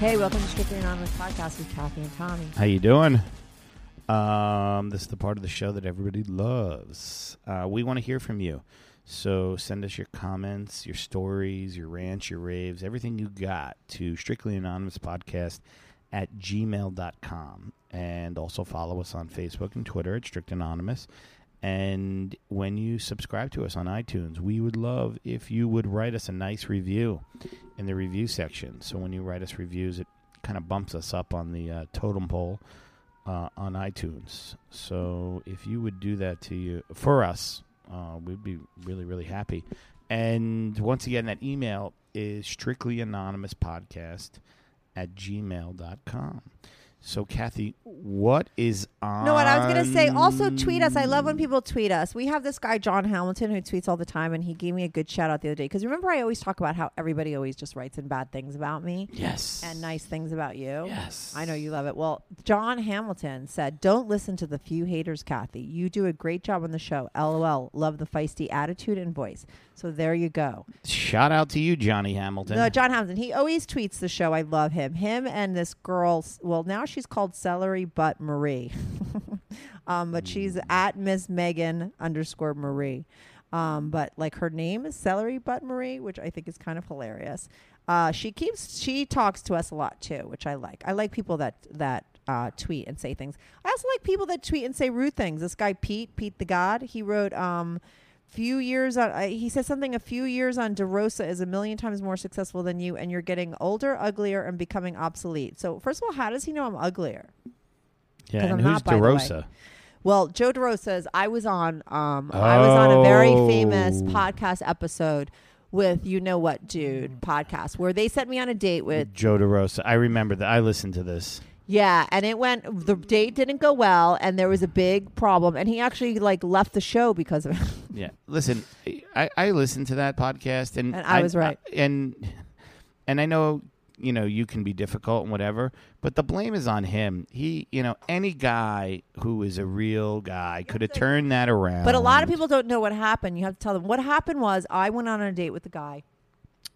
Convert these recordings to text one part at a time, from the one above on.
Hey, welcome to Strictly Anonymous Podcast with Kathy and Tommy. How you doing? Um, this is the part of the show that everybody loves. Uh, we want to hear from you. So send us your comments, your stories, your rants, your raves, everything you got to Strictly Anonymous Podcast at gmail.com. And also follow us on Facebook and Twitter at Strict Anonymous. And when you subscribe to us on iTunes, we would love if you would write us a nice review in the review section. So when you write us reviews, it kind of bumps us up on the uh, totem pole uh, on iTunes. So if you would do that to you for us, uh, we'd be really really happy. And once again, that email is strictly anonymous podcast at gmail.com. So Kathy, what is on? No, what I was going to say, also tweet us. I love when people tweet us. We have this guy, John Hamilton, who tweets all the time, and he gave me a good shout out the other day. Because remember, I always talk about how everybody always just writes in bad things about me Yes. and nice things about you. Yes. I know you love it. Well, John Hamilton said, Don't listen to the few haters, Kathy. You do a great job on the show. LOL. Love the feisty attitude and voice. So there you go. Shout out to you, Johnny Hamilton. No, John Hamilton. He always tweets the show. I love him. Him and this girl. Well, now she's called Celery Butt Marie, um, but she's at Miss Megan underscore Marie. Um, but like her name is Celery Butt Marie, which I think is kind of hilarious. Uh, she keeps she talks to us a lot too, which I like. I like people that that uh, tweet and say things. I also like people that tweet and say rude things. This guy Pete, Pete the God, he wrote um, few years on uh, he says something a few years on DeRosa is a million times more successful than you and you're getting older, uglier and becoming obsolete. So first of all, how does he know I'm uglier? yeah, and I'm who's not. DeRosa? Well, Joe DeRosa's I was on um I was on a very famous Oh. podcast episode with you know what dude podcast where they sent me on a date with Joe DeRosa. I remember that. I listened to this. Yeah, and it went. The date didn't go well, and there was a big problem. And he actually like left the show because of it. Yeah, listen, I, I listened to that podcast, and, And I was right. and and I know you know you can be difficult and whatever, but the blame is on him. He, you know, any guy who is a real guy could have turned that around. But a lot of people don't know what happened. You have to tell them what happened. Was I went on a date with the guy.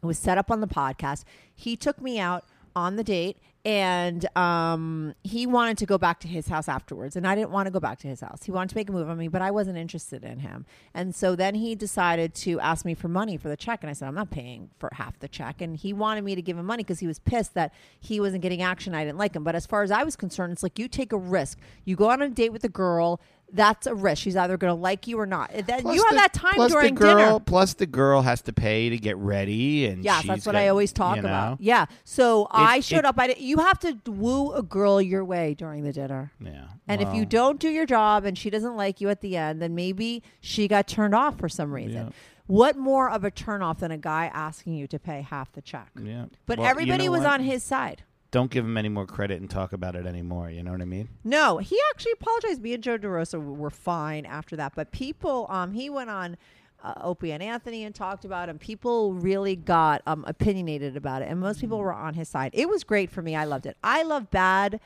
It was set up on the podcast. He took me out on the date, and um, he wanted to go back to his house afterwards, and I didn't want to go back to his house. He wanted to make a move on me, but I wasn't interested in him. And so then he decided to ask me for money for the check, and I said I'm not paying for half the check. And he wanted me to give him money because he was pissed that he wasn't getting action. I didn't like him. But as far as I was concerned, it's like you take a risk. You go on a date with a girl. That's a risk. She's either going to like you or not. Then Plus you have the- that time plus during the girl, dinner. Plus the girl has to pay to get ready, and Yes, she's that's what got- I always talk you know? about. Yeah. So I showed it- up. I di- you have to woo a girl your way during the dinner. Yeah, And if you don't do your job and she doesn't like you at the end, then maybe she got turned off for some reason. Yeah. What more of a turn off than a guy asking you to pay half the check? yeah, But Well, you everybody know was what? on his side. Don't give him any more credit and talk about it anymore. You know what I mean? No, he actually apologized. Me and Joe DeRosa were fine after that. But people, um, he went on uh, Opie and Anthony and talked about him. People really got um, opinionated about it, and most people were on his side. It was great for me. I loved it. I love bad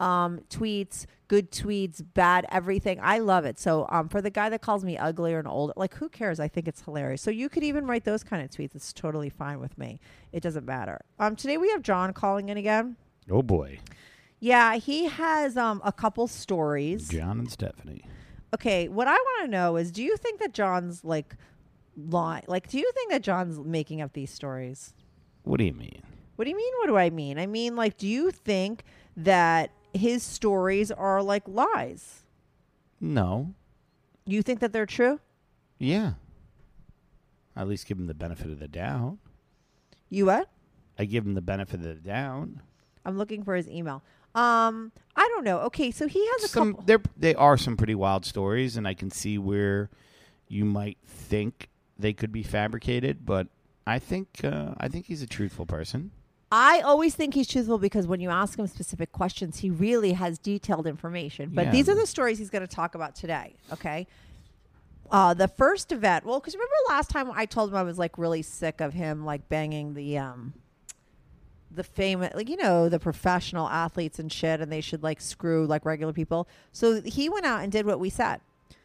um, tweets, good tweets, bad everything. I love it. So um, for the guy that calls me ugly or an old, like who cares? I think it's hilarious. So you could even write those kind of tweets. It's totally fine with me. It doesn't matter. Um, today we have John calling in again. Oh boy, Yeah, he has um, a couple stories. John and Stephanie. Okay, what I want to know is do you think that John's like lie. Like, do you think that John's making up these stories? What do you mean? What do you mean? What do I mean? I mean, like, do you think that his stories are like lies? No. You think that they're true? Yeah. At least give him the benefit of the doubt. You what? I give him the benefit of the doubt. I'm looking for his email. Um, I don't know. Okay, so he has a Some couple. there they are some pretty wild stories, and I can see where you might think they could be fabricated, but I think uh, I think he's a truthful person. I always think he's truthful because when you ask him specific questions, he really has detailed information. But Yeah. these are the stories he's going to talk about today. Okay. Uh, the first event, well, because remember last time I told him I was like really sick of him like banging the um, the famous, like you know, the professional athletes and shit, and they should like screw like regular people. So he went out and did what we said.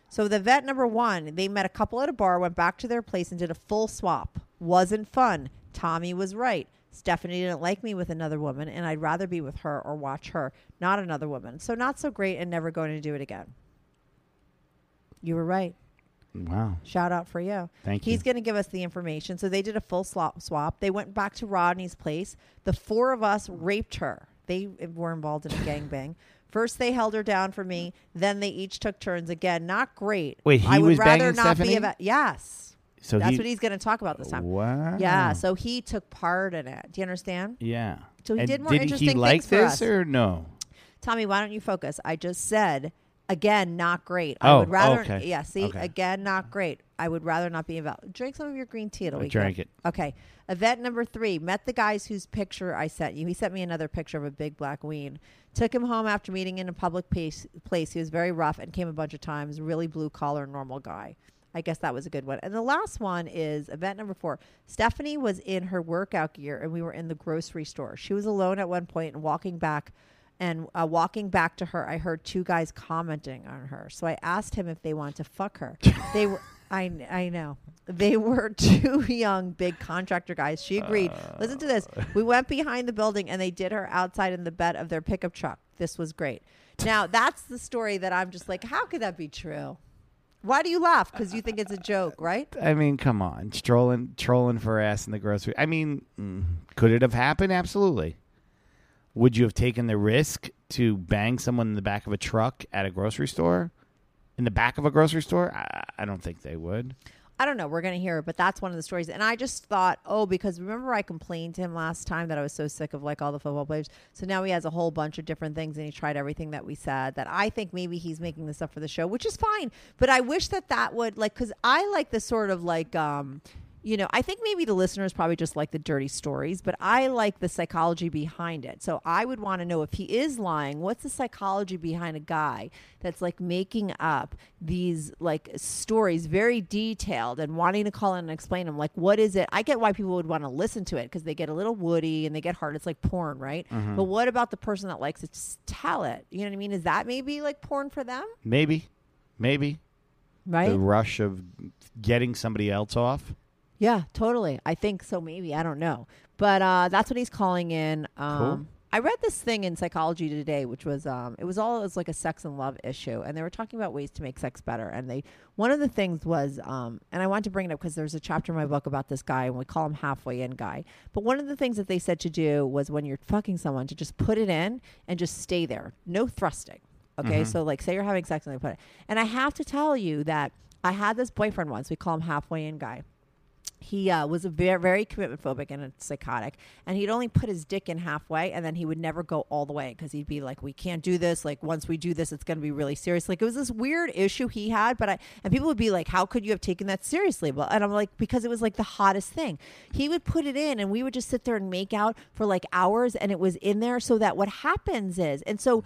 So the vet number one, they met a couple at a bar, went back to their place and did a full swap. Wasn't fun. Tommy was right. Stephanie didn't like me with another woman, and I'd rather be with her or watch her, not another woman. So not so great, and never going to do it again. You were right. Wow. Shout out for you. Thank He's you. He's going to give us the information. So they did a full swap. swap. They went back to Rodney's place. The four of us raped her. They were involved in a gangbang. First, they held her down for me. Then they each took turns. Again, not great. Wait, he I would was rather banging not Stephanie? be about. Yes, So that's he, what he's going to talk about this time. Wow. Yeah, so he took part in it. Do you understand? yeah. So he And did more did interesting he like things for this us. or no? Tommy, why don't you focus? I just said again, not great. I Oh, would rather. okay. Yeah, see, Okay. again, not great. I would rather not be involved. Drink some of your green tea. It'll I be drank it. Okay. Event number three. Met the guys whose picture I sent you. He sent me another picture of a big black ween. Took him home after meeting in a public place. place. He was very rough and came a bunch of times. Really blue collar, normal guy. I guess that was a good one. And the last one is event number four. Stephanie was in her workout gear and we were in the grocery store. She was alone at one point and walking back and uh, walking back to her, I heard two guys commenting on her. So I asked him if they wanted to fuck her. they were, I, I know, they were two young, big contractor guys. She agreed. Listen to this. We went behind the building and they did her outside in the bed of their pickup truck. This was great. Now that's the story that I'm just like, how could that be true? Why do you laugh? Because you think it's a joke, right? I mean, come on, trolling, trolling for ass in the grocery. I mean, mm, could it have happened? Absolutely. Would you have taken the risk to bang someone in the back of a truck at a grocery store? In the back of a grocery store? I, I don't think they would. I don't know. We're going to hear it, but that's one of the stories. And I just thought, oh, because remember I complained to him last time that I was so sick of like all the football players. So now he has a whole bunch of different things and he tried everything that we said that I think maybe he's making this up for the show, which is fine. But I wish that that would like, cause I like the sort of like, um, you know, I think maybe the listeners probably just like the dirty stories, but I like the psychology behind it. So I would want to know if he is lying, what's the psychology behind a guy that's like making up these like stories very detailed and wanting to call in and explain them? Like, what is it? I get why people would want to listen to it because they get a little woody and they get hard. It's like porn, right? Mm-hmm. But what about the person that likes to tell it? You know what I mean? Is that maybe like porn for them? Maybe, maybe Right? the rush of getting somebody else off. Yeah, totally. I think so. Maybe I don't know, but uh, that's what he's calling in. Um, Cool. I read this thing in Psychology Today, which was um, it was all it was like a sex and love issue, and they were talking about ways to make sex better. And they one of the things was, um, and I wanted to bring it up because there's a chapter in my book about this guy, and we call him halfway in guy. But one of the things that they said to do was when you're fucking someone to just put it in and just stay there, no thrusting. Okay, so like say you're having sex and they put it, and I have to tell you that I had this boyfriend once. We call him halfway in guy he uh, was very, very commitment phobic and psychotic and he'd only put his dick in halfway and then he would never go all the way because he'd be like we can't do this. Like once we do this it's going to be really serious. Like it was this weird issue he had but i and people would be like how could you have taken that seriously? Well and i'm like because it was like the hottest thing. He would put it in and we would just sit there and make out for like hours and it was in there so that what happens is and so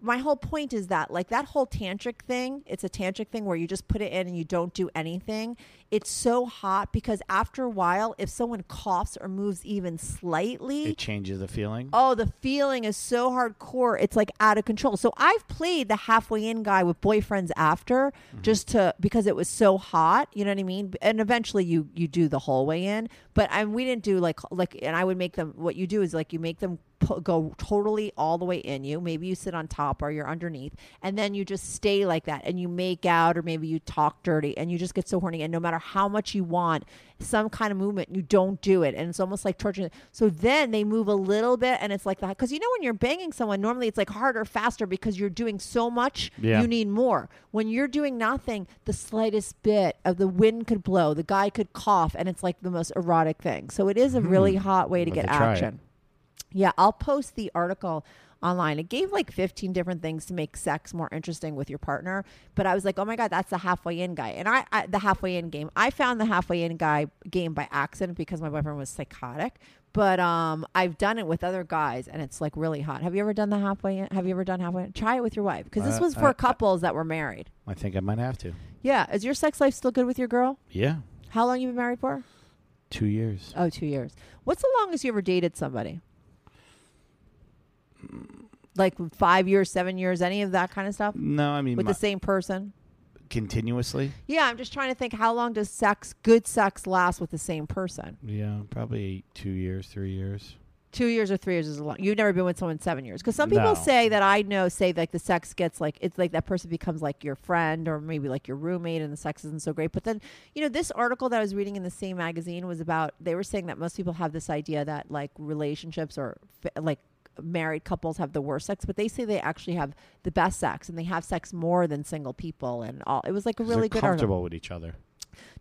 my whole point is that like that whole tantric thing it's a tantric thing where you just put it in and you don't do anything it's so hot because after a while if someone coughs or moves even slightly It changes the feeling. Oh, the feeling is so hardcore. It's like out of control. So I've played the halfway in guy with boyfriends after mm-hmm. just to because it was so hot, you know what I mean? And eventually you you do the whole way in, but I we didn't do like like and I would make them what you do is like you make them go totally all the way in you. Maybe you sit on top or you're underneath and then you just stay like that and you make out or maybe you talk dirty and you just get so horny and no matter how much you want some kind of movement, you don't do it, and it's almost like torture. So then they move a little bit, and it's like that because you know when you're banging someone, normally it's like harder, faster because you're doing so much. Yeah. You need more. When you're doing nothing, the slightest bit of the wind could blow, the guy could cough, and it's like the most erotic thing. So it is a really hot way to Hmm. I'll get try it. action. Yeah, I'll post the article online. It gave like 15 different things to make sex more interesting with your partner, but I was like, "Oh my god, that's the halfway in guy." And I, I the halfway in game. I found the halfway in guy game by accident because my boyfriend was psychotic. But um, I've done it with other guys, and it's like really hot. Have you ever done the halfway in? Have you ever done halfway in? Try it with your wife because this Uh, was for I- couples that were married. I think I might have to. Yeah, is your sex life still good with your girl? Yeah, How long you been married for? two years. Oh, two years. What's the longest you ever dated somebody? Like five years, seven years, any of that kind of stuff No, I mean with my- the same person? continuously. Yeah, I'm just trying to think how long does sex, good sex, last with the same person? Yeah, probably two years, three years. Two years or three years is a long. You've never been with someone seven years because some people No. say that I know say like the sex gets like it's like that person becomes like your friend or maybe like your roommate and the sex isn't so great. But then you know this article that I was reading in the same magazine was about they were saying that most people have this idea that like relationships or like married couples have the worst sex, but they say they actually have the best sex and they have sex more than single people and all. It was like a really good article. comfortable with each other.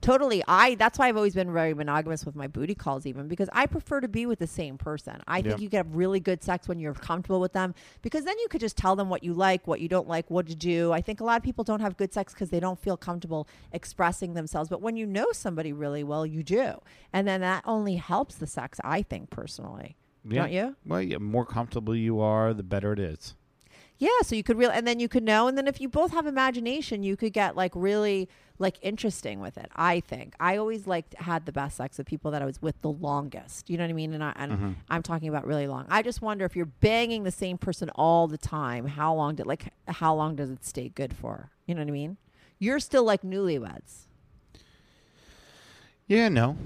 Totally. I that's why I've always been very monogamous with my booty calls even because I prefer to be with the same person. I think you get really good sex when you're comfortable with them because then you could just tell them what you like, what you don't like, what to do. I think a lot of people don't have good sex because they don't feel comfortable expressing themselves. But when you know somebody really well, you do. And then that only helps the sex, I think personally. Yeah. Don't you? Well, yeah, more comfortable you are, the better it is. Yeah, so you could real and then you could know, and then if you both have imagination, you could get like really like interesting with it. I think I always liked had the best sex with people that I was with the longest. You know what I mean? And I and mm-hmm. I'm talking about really long. I just wonder if you're banging the same person all the time, how long did like how long does it stay good for? You know what I mean? You're still like newlyweds. Yeah, no.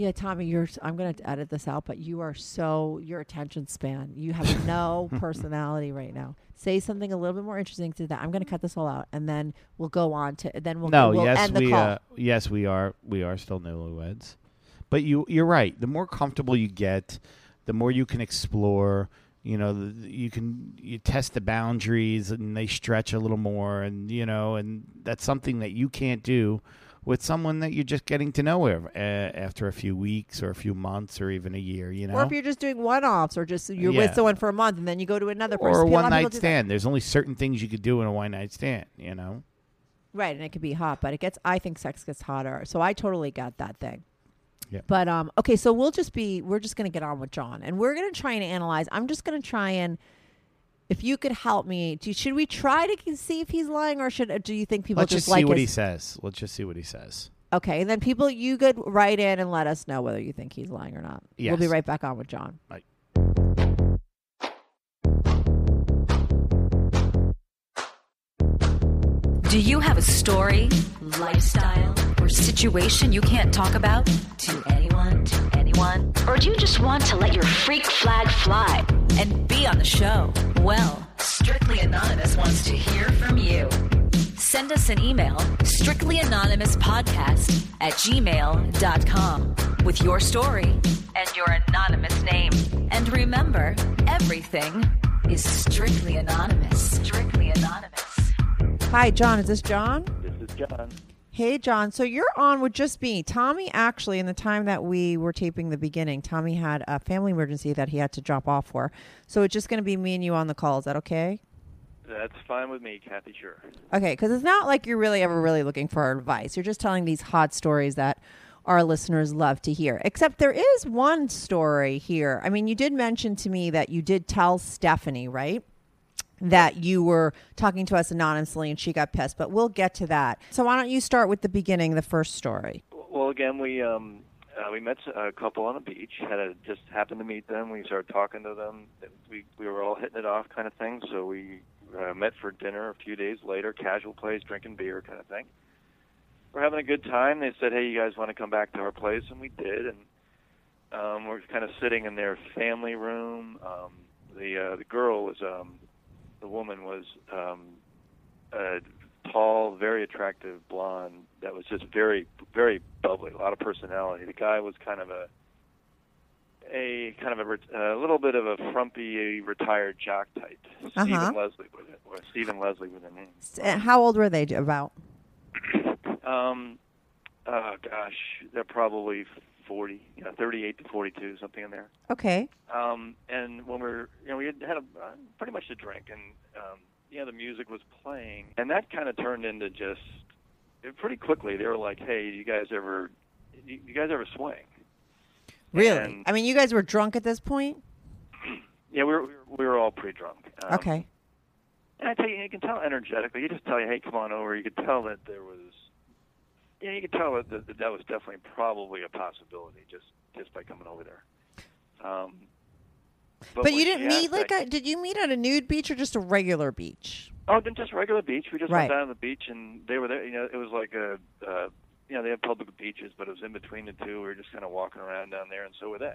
Yeah, Tommy, you're. I'm going to edit this out, but you are so your attention span. You have no personality right now. Say something a little bit more interesting to that. I'm going to cut this all out, and then we'll go on to. Then we'll no, we'll yes, we uh, yes we are we are still newlyweds, but you you're right. The more comfortable you get, the more you can explore. You know, the, you can you test the boundaries, and they stretch a little more, and you know, and that's something that you can't do with someone that you're just getting to know uh, after a few weeks or a few months or even a year. You know, or if you're just doing one-offs, or just you're Yeah. with someone for a month, and then you go to another person. or a one-night stand. There's only certain things you could do in a one night stand. You know. Right, and it could be hot, but it gets. I think sex gets hotter, so I totally got that thing. Yeah. But um, okay, so we'll just be. We're just gonna get on with John, and we're gonna try and analyze. I'm just gonna try and. If you could help me, do, should we try to see if he's lying, or should uh, do you think people Let's just, just like see what his- he says. Let's just see what he says. Okay, and then people, you could write in and let us know whether you think he's lying or not. Yes. We'll be right back on with John. Do you have a story, lifestyle, or situation you can't talk about to anyone, to anyone? Or do you just want to let your freak flag fly and be on the show? Well, Strictly Anonymous wants to hear from you. Send us an email, strictlyanonymouspodcast at gmail.com with your story and your anonymous name. And remember, everything is strictly anonymous. Strictly anonymous. Hi, John. Is this John? This is John. Hey, John. So you're on with just me. Tommy, actually, in the time that we were taping the beginning, Tommy had a family emergency that he had to drop off for. So it's just going to be me and you on the call. Is that okay? That's fine with me, Kathy. Sure. Okay, because it's not like you're really ever really looking for our advice. You're just telling these hot stories that our listeners love to hear. Except there is one story here. I mean, you did mention to me that you did tell Stephanie, right? That you were talking to us anonymously and she got pissed, but we'll get to that. So why don't you start with the beginning, the first story? Well, again, we um, uh, we met a couple on a beach. Had a, just happened to meet them. We started talking to them. We we were all hitting it off, kind of thing. So we uh, met for dinner a few days later, casual place, drinking beer, kind of thing. We're having a good time. They said, "Hey, you guys want to come back to our place?" And we did. And um, we're kind of sitting in their family room. Um, the uh, the girl was um, the woman was um, uh, tall, very attractive blonde that was just very, very bubbly, a lot of personality. The guy was kind of a a kind of a, a little bit of a frumpy retired jock type. Uh-huh. Stephen Leslie with it, or Stephen Leslie with a name. How old were they about? Um, oh gosh, they're probably forty, you know, thirty-eight to forty-two, something in there. Okay. Um, and when we're, you know, we had had a, uh, pretty much a drink, and um, you know, the music was playing, and that kind of turned into just it, pretty quickly. They were like, "Hey, you guys ever, you, you guys ever swing?" Really? And- I mean, you guys were drunk at this point? Yeah, we were we were, we were all pretty drunk. Um, okay. And I tell you, you can tell energetically. You just tell you, "Hey, come on over." You could tell that there was, yeah, you could tell that that, that was definitely probably a possibility just just by coming over there. Um, But, when you didn't meet like a, did you meet at a nude beach or just a regular beach? Oh, then just a regular beach. We just Right. went down to the beach, and they were there. You know, it was like a, uh, you know, they have public beaches, but it was in between the two. We were just kind of walking around down there, and so were they.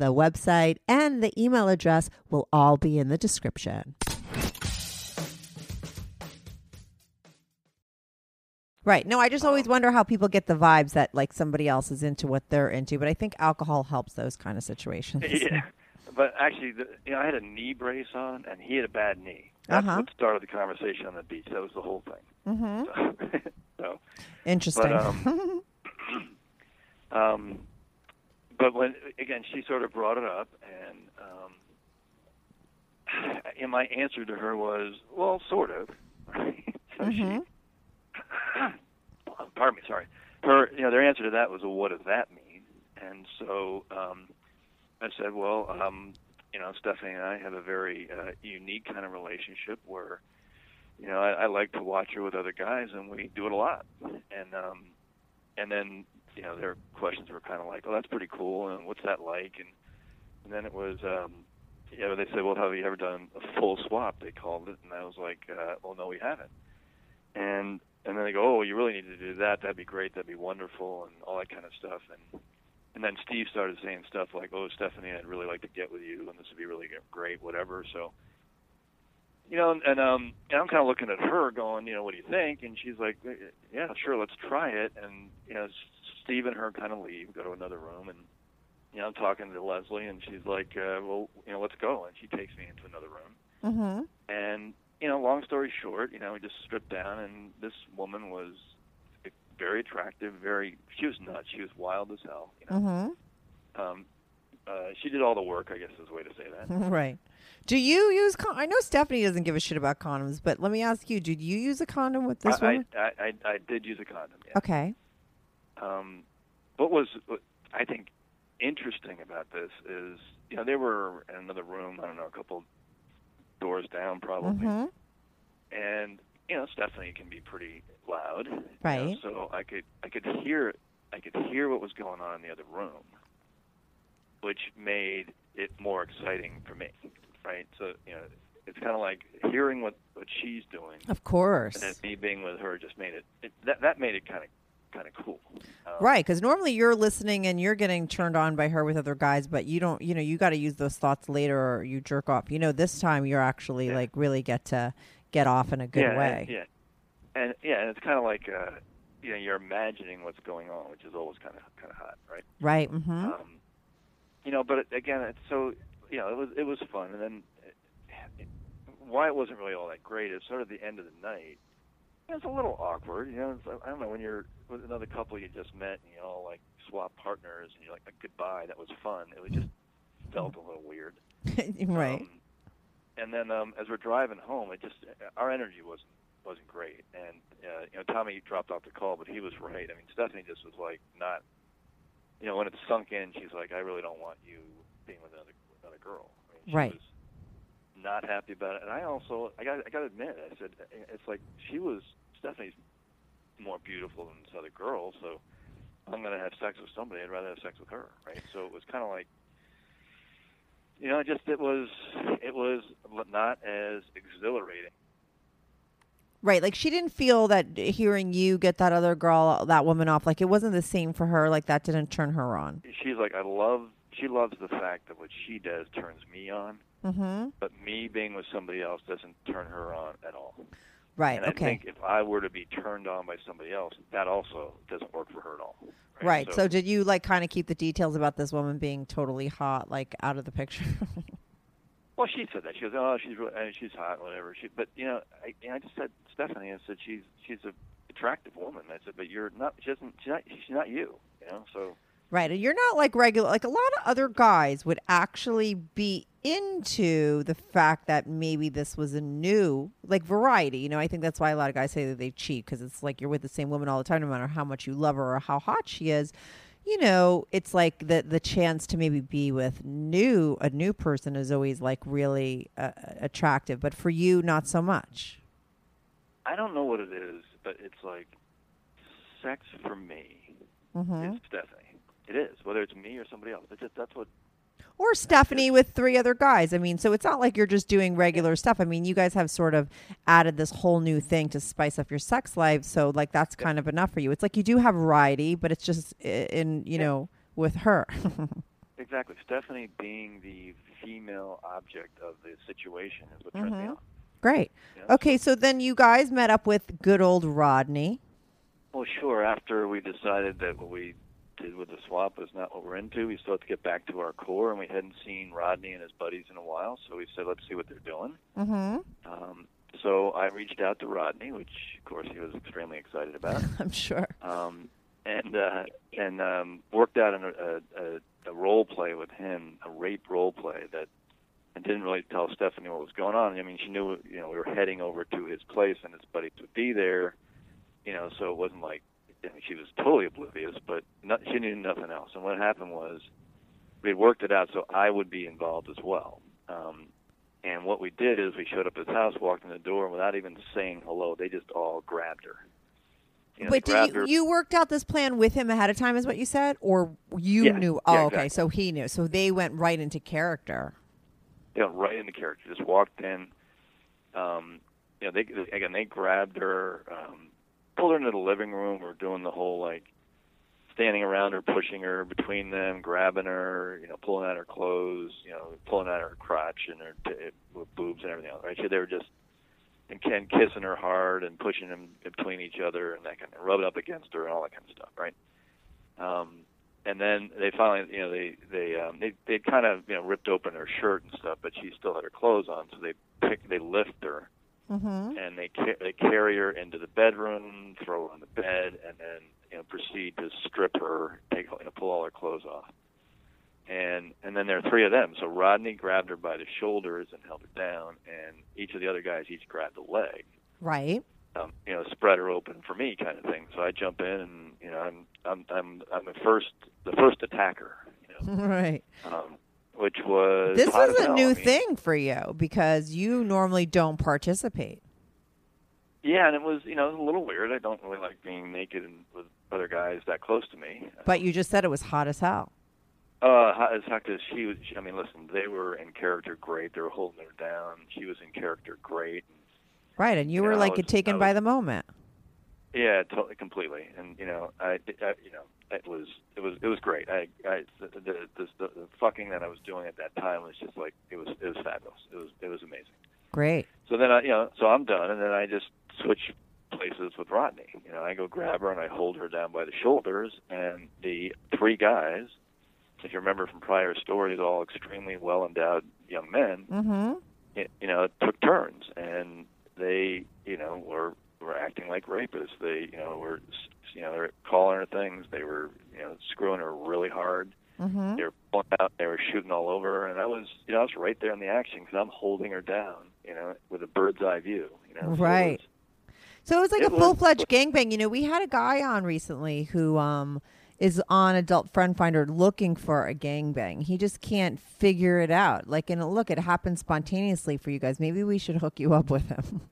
the website, and the email address will all be in the description. Right. No, I just always wonder how people get the vibes that like somebody else is into what they're into, but I think alcohol helps those kind of situations. yeah. But actually, the, you know, I had a knee brace on, and he had a bad knee. That's Uh-huh. what started the conversation on the beach. That was the whole thing. Mm-hmm. So, so Interesting. But, um, um, but when again, she sort of brought it up, and um, and my answer to her was, well, sort of. so Mhm. she, pardon me, sorry. Her, you know, their answer to that was, well, what does that mean? And so um, I said, well, um, you know, Stephanie and I have a very uh, unique kind of relationship where, you know, I, I like to watch her with other guys, and we do it a lot. And um, and then you know their questions were kind of like, "Oh, that's pretty cool," and what's that like? And and then it was, um, you know, they said, "Well, have you ever done a full swap?" They called it, and I was like, uh, "Well, no, we haven't." And and then they go, "Oh, you really need to do that. That'd be great. That'd be wonderful," and all that kind of stuff. And and then Steve started saying stuff like, "Oh, Stephanie, I'd really like to get with you, and this would be really great, whatever." So you know, and, um, and I'm kind of looking at her, going, you know, what do you think? And she's like, yeah, sure, let's try it. And you know, Steve and her kind of leave, go to another room, and you know, I'm talking to Leslie, and she's like, uh, well, you know, let's go. And she takes me into another room, mm-hmm. and you know, long story short, you know, we just stripped down, and this woman was very attractive, very. She was nuts. She was wild as hell. You know, Mm-hmm. um, uh, she did all the work, I guess is the way to say that. Right. Do you use? Con- I know Stephanie doesn't give a shit about condoms, but let me ask you: Did you use a condom with this I, woman? I, I, I did use a condom. Yeah. Okay. Um, what was what I think interesting about this is you know they were in another room I don't know a couple doors down probably Mm-hmm. and you know Stephanie can be pretty loud you know, Right. so I could I could hear I could hear what was going on in the other room which made it more exciting for me right so you know it's kind of like hearing what what she's doing Of course. and then me being with her just made it, it that that made it kind of kind of cool um, Right, because normally you're listening and you're getting turned on by her with other guys, but you don't. You know, you got to use those thoughts later, or you jerk off. You know, this time you're actually Yeah. like really get to get off in a good yeah, way. And, yeah, and yeah, and it's kind of like uh, you know you're imagining what's going on, which is always kind of kind of hot, right? Right. Mm-hmm. Um, you know, but again, it's so you know it was it was fun, and then it, why it wasn't really all that great is sort of the end of the night. It's a little awkward, you know. It's, I don't know when you're with another couple you just met and you all like swap partners and you're like goodbye. That was fun. It was just felt a little weird. right. Um, and then um, as we're driving home, it just our energy wasn't wasn't great, and uh, you know Tommy dropped off the call, but he was right. I mean, Stephanie just was like not, you know, when it sunk in, she's like, I really don't want you being with another another girl. I mean, she Right. Was not happy about it, and I also I got I got to admit, I said it's like she was Stephanie's more beautiful than this other girl, so I'm going to have sex with somebody. I'd rather have sex with her, right? So it was kind of like, you know, just it was it was not as exhilarating. Right. Like she didn't feel that hearing you get that other girl, that woman off, like it wasn't the same for her. Like that didn't turn her on. She's like, I love. She loves the fact that what she does turns me on, Mm-hmm. but me being with somebody else doesn't turn her on at all. Right. And I okay. think if I were to be turned on by somebody else, that also doesn't work for her at all. Right. So, did you like kind of keep the details about this woman being totally hot, like out of the picture? Well, she said that. She goes, "Oh, she's really, she's hot, whatever." She, but you know, I, I just said Stephanie. I said she's she's a attractive woman. I said, but you're not. She doesn't. She's not. She's not you. You know. So right. And you're not like regular. Like a lot of other guys would actually be into the fact that maybe this was a new like variety. You know, I think that's why a lot of guys say that they cheat because it's like you're with the same woman all the time, no matter how much you love her or how hot she is. You know, it's like the the chance to maybe be with new a new person is always like really uh, attractive, but for you, not so much. I don't know what it is, but it's like sex for me Mm-hmm. is. It is, whether it's me or somebody else. It's just, that's what. Or Stephanie with three other guys. I mean, so it's not like you're just doing regular stuff. I mean, you guys have sort of added this whole new thing to spice up your sex life. So, like, that's kind of enough for you. It's like you do have variety, but it's just in, you know, with her. Exactly. Stephanie being the female object of the situation is what turns me mm-hmm. on. Great. Yeah. Okay, so then you guys met up with good old Rodney. Well, sure. After we decided that we did with the swap was not what we're into, we still had to get back to our core, and we hadn't seen Rodney and his buddies in a while, so we said, let's see what they're doing. Mm-hmm. Um, so I reached out to Rodney, which of course he was extremely excited about, I'm sure. um, and uh, and um, worked out an, a, a, a role play with him, a rape role play that, and didn't really tell Stephanie what was going on. I mean, she knew you know we were heading over to his place, and his buddies would be there, you know, so it wasn't like Mean, she was totally oblivious, but not, she knew nothing else. And what happened was we had worked it out so I would be involved as well. Um, and what we did is we showed up at his house, walked in the door, and without even saying hello, they just all grabbed her. You know, Wait, they did you, her. you worked out this plan with him ahead of time, is what you said? Or you Yeah, knew? yeah, Oh, okay. So he knew. So they went right into character. you know, right into character. Just walked in. Um, you know, they they- again they grabbed her, um, pulled her into the living room. We're doing the whole like standing around her, pushing her between them, grabbing her, you know, pulling out her clothes, you know, pulling out her crotch and her t- with boobs and everything else. Right? So they were just and Ken kissing her hard and pushing them between each other and that kind of rubbing up against her and all that kind of stuff, right? Um, and then they finally, you know, they they um, they they kind of you know ripped open her shirt and stuff, but she still had her clothes on, so they pick they lift her Mm-hmm. and they ca- they carry her into the bedroom, throw her on the bed, and then you know proceed to strip her, take you know, pull all her clothes off. And and then there are three of them. So Rodney grabbed her by the shoulders and held her down, and each of the other guys each grabbed a leg, Right. um, you know, spread her open for me, kind of thing. So I jump in, and you know, I'm I'm I'm I'm the first the first attacker, you know, Right. um, which was This hot was a new I mean, thing for you because you normally don't participate. Yeah, and it was you know it was a little weird. I don't really like being naked and with other guys that close to me. But you just said it was hot as hell. Uh, how- as heck as she was. She, I mean, listen, they were in character great. They were holding her down. She was in character great. Right. And you Yeah, were I like was- taken I by the moment. Yeah, totally, completely. And you know, I, I you know, it was it was it was great. I, I the, the, the, the, fucking that I was doing at that time was just like it was it was fabulous. It was it was amazing. Great. So then I, you know, so I'm done, and then I just switch places with Rodney. You know, I go grab her and I hold her down by the shoulders, and the three guys, if you remember from prior stories, all extremely well endowed young men, Mm-hmm. y- you know, took turns, and they, you know, were were acting like rapists. They, you know, were, you know, they were calling her things. They were, you know, screwing her really hard. Mm-hmm. they were pulling out, they were shooting all over, her, and I was, you know, I was right there in the action because I'm holding her down, you know, with a bird's eye view, you know. so it Right. was- So it was like It a full fledged gangbang. You know, we had a guy on recently who um is on Adult Friend Finder looking for a gangbang. He just can't figure it out. Like, and look, it happened spontaneously for you guys. Maybe we should hook you up with him.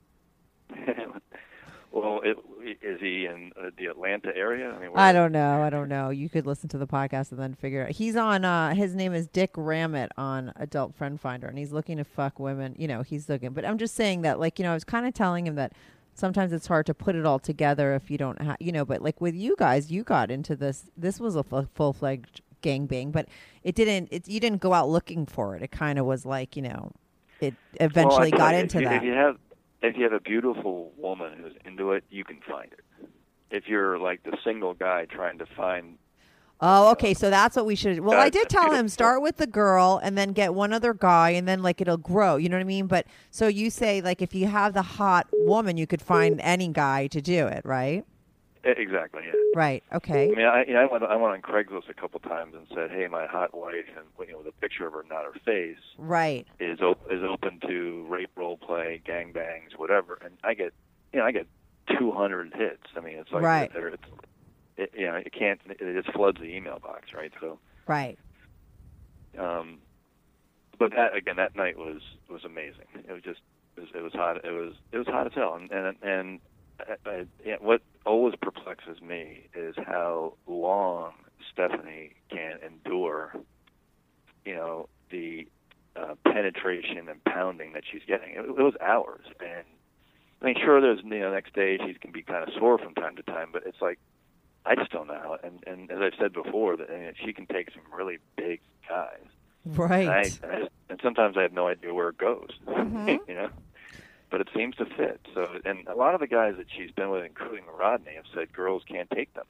well, it, is he in uh, the Atlanta area? I mean, I don't know. I don't know. You could listen to the podcast and then figure it. He's on. uh His name is Dick Ramett on Adult Friend Finder, and he's looking to fuck women. You know, he's looking. But I'm just saying that, like, you know, I was kind of telling him that sometimes it's hard to put it all together if you don't have, you know. But like with you guys, you got into this. This was a full fledged gangbang, but it didn't. It you didn't go out looking for it. It kind of was like, you know, it eventually feel got into if that. If you have if you have a beautiful woman who's into it, you can find it. If you're like the single guy trying to find Oh, okay. So that's what we should. Well, I did tell him start with the girl and then get one other guy and then like it'll grow. You know what I mean? But so you say like if you have the hot woman, you could find any guy to do it, right? E- exactly, yeah. Right. Okay. I mean, I, you know, I went I went on Craigslist a couple times and said, "Hey, my hot wife," and you know, the picture of her, not her face, Right. is op- is open to rape role play, gang bangs, whatever. And I get, you know, I get 200 hits. I mean, it's like Right. It's, it, you know, it can't. It just floods the email box, right? So. Right. Um, but that again, that night was was amazing. It was just it was, it was hot. It was it was hot as hell. And and, and I, I, yeah, what always perplexes me is how long Stephanie can endure. You know the uh, penetration and pounding that she's getting. It, it was hours, and I mean, sure, there's you know next day she can be kind of sore from time to time, but it's like I just don't know. how- And and as I've said before, that I mean, she can take some really big guys. Right. And, I, and, I, and sometimes I have no idea where it goes. Mhm. you know, but it seems to fit. So, and a lot of the guys that she's been with, including Rodney, have said girls can't take them.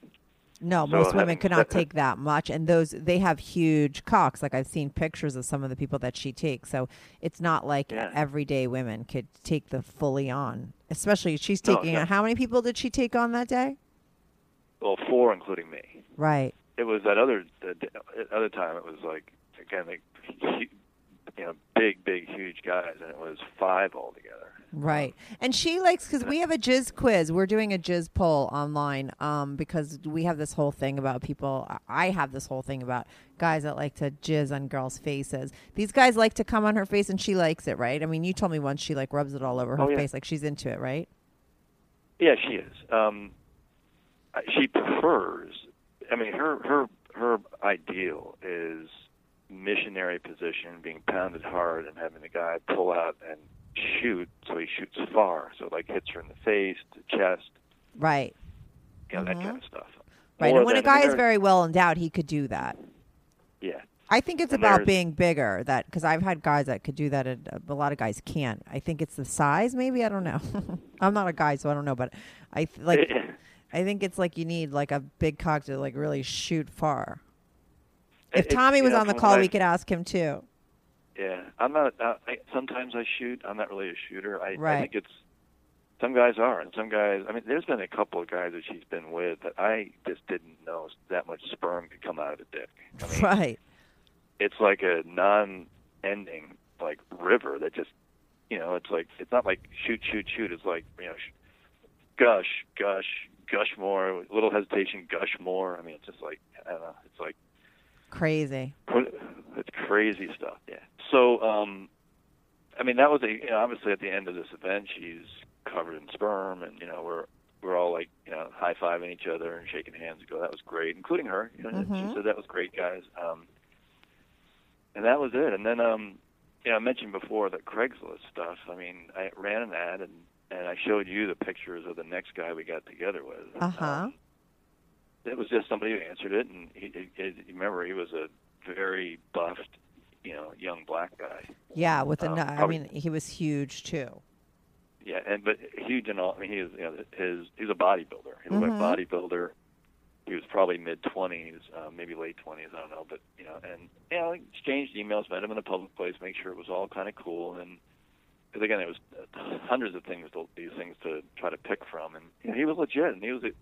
No, So most women could not take that much, and those they have huge cocks. Like I've seen pictures of some of the people that she takes, so it's not like Yeah. everyday women could take the fully on. Especially she's taking. no. How many people did she take on that day? Well, four, including me. Right. It was that other the, the other time. It was like again, like you know, big, big, huge guys, and it was five altogether. Right. And she likes because we have a jizz quiz. We're doing a jizz poll online um, because we have this whole thing about people. I have this whole thing about guys that like to jizz on girls' faces. These guys like to come on her face, and she likes it, right? I mean, you told me once she like rubs it all over her Oh, yeah. face, like she's into it, right? Yeah, she is. Um, she prefers. I mean, her her her ideal is missionary position, being pounded hard, and having the guy pull out and shoot, so he shoots far, so like hits her in the face, the chest, Right. you know, Mhm. that kind of stuff. Right. More and when a guy is very well endowed, he could do that. yeah, I think it's And about being bigger. That because I've had guys that could do that, and uh, a lot of guys can't. I think it's the size. Maybe I don't know. I'm not a guy, so I don't know. But I th- like. I think it's like you need like a big cock to like really shoot far. If It- Tommy was know, on the call, I- we could ask him too. Yeah, I'm not. Uh, I, sometimes I shoot. I'm not really a shooter. I, I think it's some guys are, and some guys. I mean, there's been a couple of guys that she's been with that I just didn't know that much sperm could come out of a dick. I mean, Right. it's like a non-ending like river that just, you know, it's like it's not like shoot, shoot, shoot. It's like you know, gush, gush, gush more. Little hesitation, gush more. I mean, it's just like I don't know. It's like Crazy. it's crazy stuff. Yeah. So, um, I mean, that was a you know, obviously at the end of this event, she's covered in sperm, and you know, we're we're all like you know high fiving each other and shaking hands. And go, that was great, including her. You know, Mhm. she said that was great, guys. Um, and that was it. And then, um, you know, I mentioned before the Craigslist stuff. I mean, I ran an ad and and I showed you the pictures of the next guy we got together with. Uh huh. Um, it was just somebody who answered it, and he, he, he remember he was a very buffed, you know, young black guy. Yeah. With the, Um, I probably- mean, he was huge too. Yeah, and but huge and all. I mean, he was you know his he's a bodybuilder. He looked Mhm. a bodybuilder. He was probably mid twenties, uh, maybe late twenties. I don't know, but you know, and you know, exchanged emails, met him in a public place, make sure it was all kind of cool, and because again, it was uh, hundreds of things, to, these things to try to pick from, and you know, he was legit, and he was a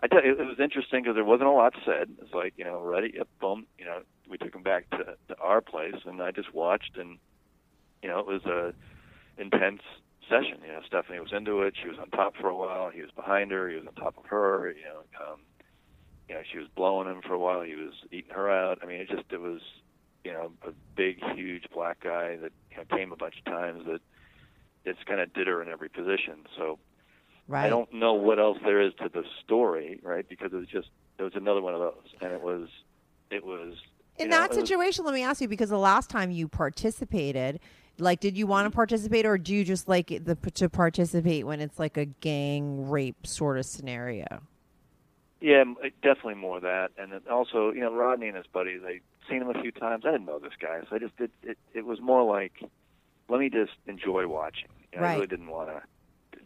I tell you, it was interesting because there wasn't a lot said. It's like you know, ready, yep, boom. You know, we took him back to, to our place, and I just watched, and you know, it was a intense session. You know, Stephanie was into it. She was on top for a while. He was behind her. He was on top of her. You know, um, you know, she was blowing him for a while. He was eating her out. I mean, it just it was, you know, a big, huge black guy that you know, came a bunch of times that just kind of did her in every position. So Right. I don't know what else there is to the story, right? Because it was just it was another one of those, and it was it was In know, that it was- situation, let me ask you because the last time you participated, like, did you want to participate, or do you just like the to participate when it's like a gang rape sort of scenario? Yeah, definitely more of that, and then also, you know, Rodney and his buddies. I seen him a few times. I didn't know this guy, so I just did. It, it was more like, let me just enjoy watching. You know, I really didn't want to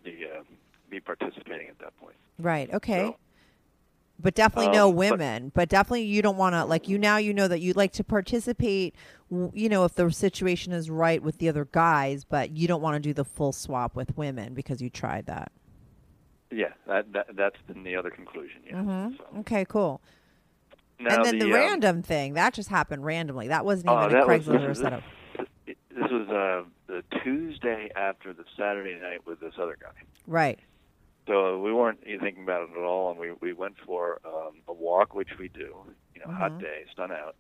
be uh, be participating at that point. Right. Okay. So, But definitely Um, no women. But, definitely you don't want to like you now. You know that you like to participate. You know if the situation is right with the other guys, but you don't want to do the full swap with women because you tried that. yeah, that, that that's been the other conclusion. Yeah. Mhm. So, Okay. Cool. now and then the, um, random thing that just happened randomly. That wasn't even Oh, a that was- Craigslist or this is- This was uh, the Tuesday after the Saturday night with this other guy. Right. So we weren't even thinking about it at all, and we we went for um, a walk, which we do. You know, hot Mhm. day, sun out,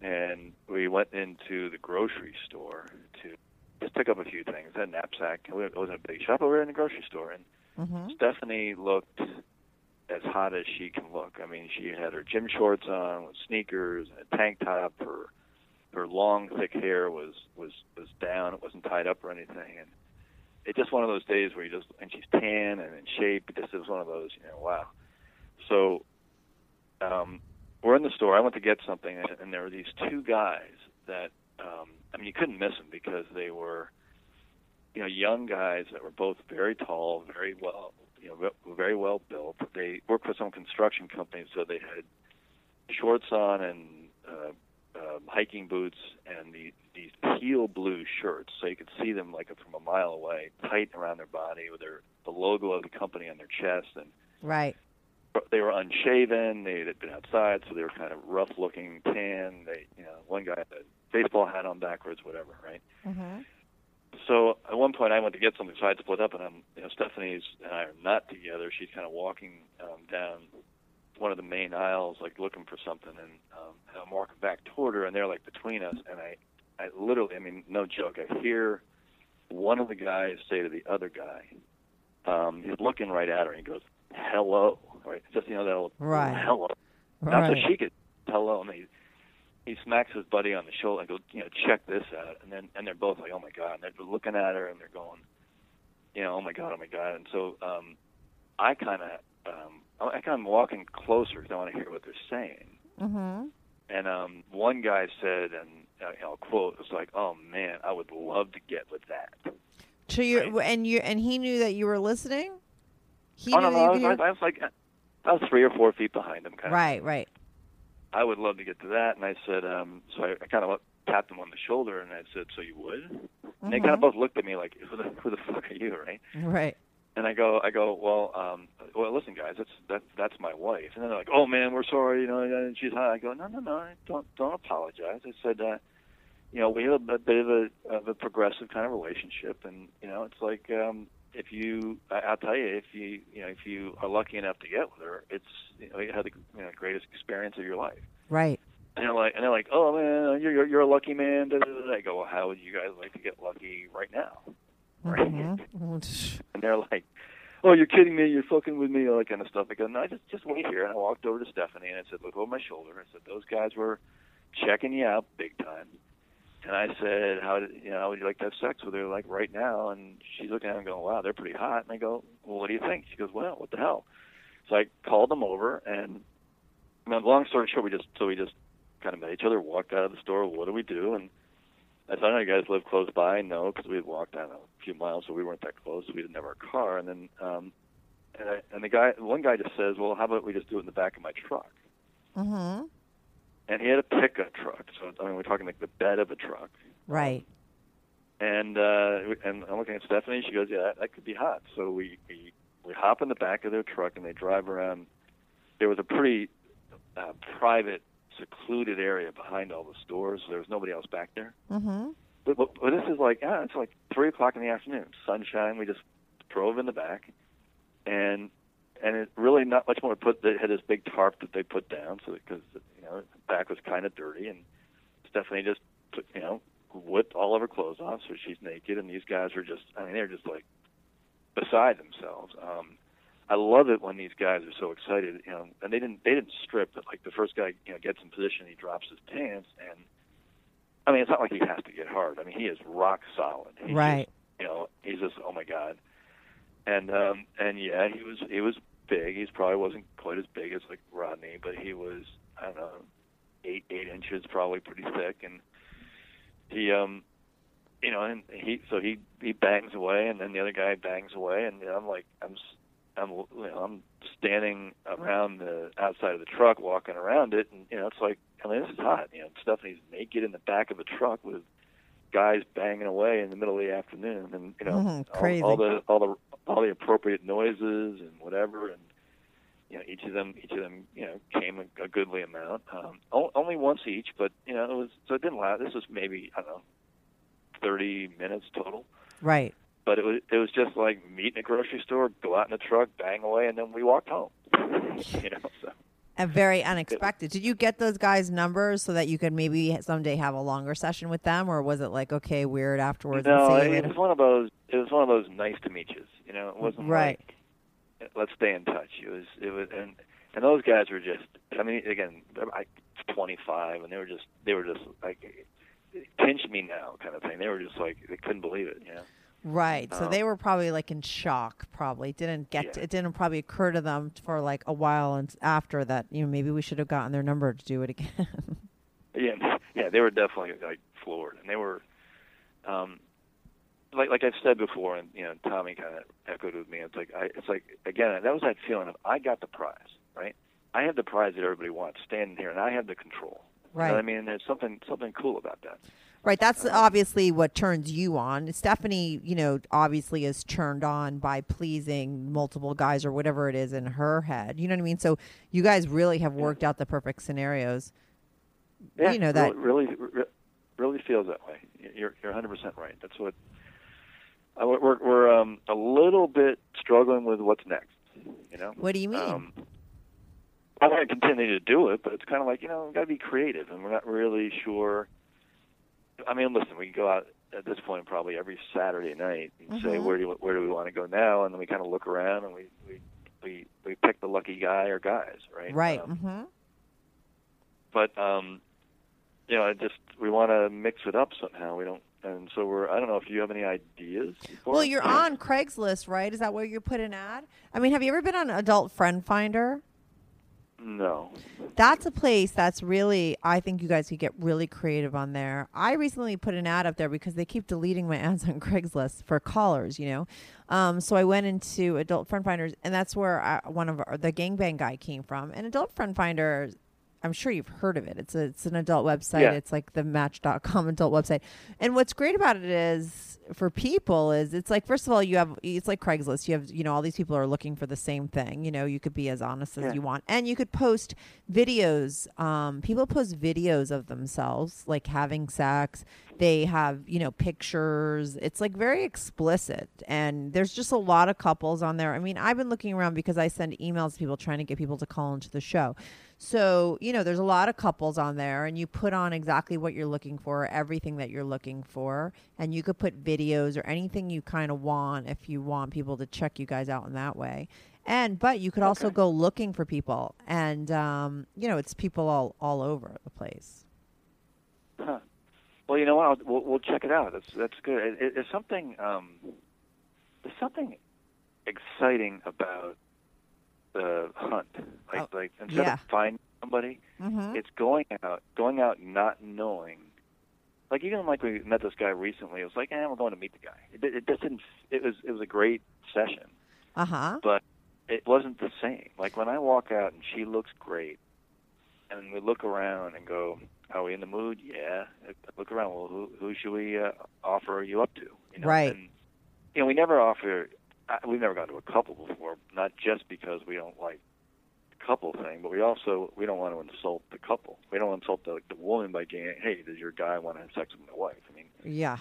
and we went into the grocery store to just pick up a few things. A knapsack. It wasn't a big shop, but we were in the grocery store, and hmm Stephanie looked as hot as she can look. I mean, she had her gym shorts on with sneakers and a tank top. Her her long, thick hair was was was down. It wasn't tied up or anything, and it's just one of those days where you just and she's tan and in shape. Just was one of those, you know, wow. So, um, we're in the store. I went to get something, and, and there were these two guys that um, I mean, you couldn't miss them because they were you know, young guys that were both very tall, very well, you know, very well built. They worked for some construction companies, so they had shorts on and uh, uh, hiking boots and the, these teal blue shirts, so you could see them like from a mile away, tight around their body with their the logo of the company on their chest, and Right. they were unshaven. They had been outside, so they were kind of rough-looking, tan. They, you know, one guy had a baseball hat on backwards, whatever, right? Mm-hmm. so at one point I went to get something, so I had to split up, and I'm, you know, Stephanie's and I are not together. She's kind of walking um, down one of the main aisles, like looking for something, and, um, and I'm walking back toward her, and they're like between us, and I, I literally, I mean, no joke, I hear one of the guys say to the other guy, um, he's looking right at her, and he goes, "Hello," right? Just you know that old Right. hello. Not so she could hello. And he, he smacks his buddy on the shoulder and goes, you know, check this out. And then and they're both like, oh my god. And they're looking at her and they're going, you know, oh my god, oh my god. And so um, I kind of um, I kind of walking closer because I want to hear what they're saying. Mm-hmm. And um, one guy said, and uh, you know, quote, it was like, "Oh man, I would love to get with that." So you Right. and you and he knew that you were listening. He oh knew no, no, you I was, I was like, I was three or four feet behind him, kind of. right, right. I would love to get to that. And I said, um, so I, I kind of tapped him on the shoulder and I said, so you would? And they kind of both looked at me like, who the, who the fuck are you, right? Right. And I go, I go, well, um, well, listen, guys, that's that, that's my wife. And then they're like, oh man, we're sorry, you know, and she's hot. I go, no, no, no, don't don't apologize. I said, uh, you know, we have a, a bit of a of a progressive kind of relationship, and you know, it's like um, if you, I, I'll tell you, if you, you know, if you are lucky enough to get with her, it's you know, you had the you know, greatest experience of your life. Right. And they're like, and they're like, oh man, you're you're, you're a lucky man. Da, da, da, da. I go, well, how would you guys like to get lucky right now? Right. Mhm. And they're like, oh, you're kidding me. You're fucking with me, all that kind of stuff. I go, no, just just wait here. And I walked over to Stephanie and I said, look over my shoulder. I said, those guys were checking you out big time. And I said, how did you know? How would you like to have sex with her like right now? And she's looking at him going, wow, they're pretty hot. And I go, well, what do you think? She goes, well, what the hell? So I called them over, and I mean, long story short, we just so we just kind of met each other, walked out of the store. What do we do? And I I you guys live close by. No, because we had walked down a few miles, so we weren't that close. So we didn't have our car. And then, um, and, I, and the guy, one guy just says, well, how about we just do it in the back of my truck? Mhm. And he had a pickup truck, so I mean, we're talking like the bed of a truck. Right. And uh, and I'm looking at Stephanie. She goes, "Yeah, that, that could be hot." So we, we we hop in the back of their truck and they drive around. There was a pretty uh, private, secluded area behind all the stores. So there was nobody else back there. Mm-hmm. But, but, but this is like, yeah, it's like three o'clock in the afternoon, sunshine. We just drove in the back, and and it really not much more. Put they had this big tarp that they put down, so because you know the back was kind of dirty, and Stephanie just put, you know whipped all of her clothes off, so she's naked, and these guys are just, I mean, they're just like beside themselves. Um, I love it when these guys are so excited, you know, and they didn't they didn't strip, but like the first guy, you know, gets in position, he drops his pants, and I mean, it's not like he has to get hard. I mean, he is rock solid. He's Right. Just, you know, he's just oh my god, and um, and yeah, he was he was big. He's probably wasn't quite as big as like Rodney, but he was I don't know eight eight inches, probably pretty thick, and he um you know, and he so he he bangs away, and then the other guy bangs away, and you know, I'm like I'm I'm you know I'm standing around the outside of the truck, walking around it, and you know it's like I mean this is hot. You know, Stephanie's naked in the back of a truck with guys banging away in the middle of the afternoon, and you know Mhm, all, crazy. all the all the all the appropriate noises and whatever, and you know each of them each of them you know came a, a goodly amount, um, only once each, but you know it was so it didn't last. This was maybe I don't know. 30 minutes total. Right. But it was it was just like meet in a grocery store, go out in a truck, bang away, and then we walked home. you know, so And very unexpected. Did you get those guys' numbers so that you could maybe someday have a longer session with them, or was it like okay, weird afterwards? no, and see you it later? was one of those. It was one of those nice to meet yous. You know, it wasn't Right. like let's stay in touch. It was it was and and those guys were just. I mean, again, I 25, and they were just they were just like pinch me now kind of thing. They were just like they couldn't believe it. You know. Right. So Um, they were probably like in shock. Probably didn't get. Yeah. it didn't probably occur to them for like a while and after that. You know, maybe we should have gotten their number to do it again. Yeah, yeah, they were definitely like floored, and they were, um, like like I've said before, and you know, Tommy kind of echoed with me. It's like I, it's like again, that was that feeling of I got the prize, right? I have the prize that everybody wants, standing here, and I have the control. You know Right. I mean, there's something something cool about that. Right, that's obviously what turns you on. Stephanie, you know, obviously is turned on by pleasing multiple guys or whatever it is in her head. You know what I mean? So you guys really have worked out the perfect scenarios. Yeah, You know, that- really, really, really feels that way. You're you're 100 percent right. That's what. Uh, we're we're, we're um, a little bit struggling with what's next. You know. What do you mean? Um, I want to continue to do it, but it's kind of like you know, we've got to be creative, and we're not really sure. I mean, listen, we can go out at this point probably every Saturday night and say Mhm. where do you, where do we want to go now, and then we kind of look around and we we we, we pick the lucky guy or guys, right? right. Um, hmm but um, you know, it just we want to mix it up somehow. We don't, and so we're. I don't know if you have any ideas. Well, you're on Craigslist, right? Is that where you put an ad? I mean, have you ever been on Adult Friend Finder? No. That's a place that's really, I think you guys could get really creative on there. I recently put an ad up there because they keep deleting my ads on Craigslist for callers, you know. Um, so I went into Adult Friend Finders, and that's where I, one of our, the gangbang guy came from. And Adult Friend Finder, I'm sure you've heard of it. It's a, it's an adult website. Yeah. It's like the Match.com adult website. And what's great about it is for people is it's like first of all you have it's like Craigslist. You have you know all these people are looking for the same thing. You know you could be as honest as Yeah. you want, and you could post videos. Um, people post videos of themselves like having sex. They have you know pictures. It's like very explicit, and there's just a lot of couples on there. I mean, I've been looking around because I send emails to people trying to get people to call into the show. So, you know, there's a lot of couples on there, and you put on exactly what you're looking for, everything that you're looking for. And you could put videos or anything you kind of want if you want people to check you guys out in that way. And, but you could also go looking for people. And, um, you know, it's people all, all over the place. Huh. Well, you know what? I'll, we'll, we'll check it out. That's that's good. It, it, it's something. Um, there's something exciting about the hunt. Like Oh, like instead yeah. of finding somebody, Mm-hmm. it's going out, going out, not knowing. Like even like we met this guy recently. It was like, eh, we're going to meet the guy. It, it just didn't. It was it was a great session, Uh huh. but it wasn't the same. Like when I walk out and she looks great, and we look around and go, "Are we in the mood?" Yeah. Look around. Well, who who should we uh, offer you up to? You know? Right. And, you know, we never offer. We've never gone to a couple before. Not just because we don't like couple thing, but we also we don't want to insult the couple. We don't insult the, the woman by saying, "Hey, does your guy want to have sex with my wife?" I mean, Yeah.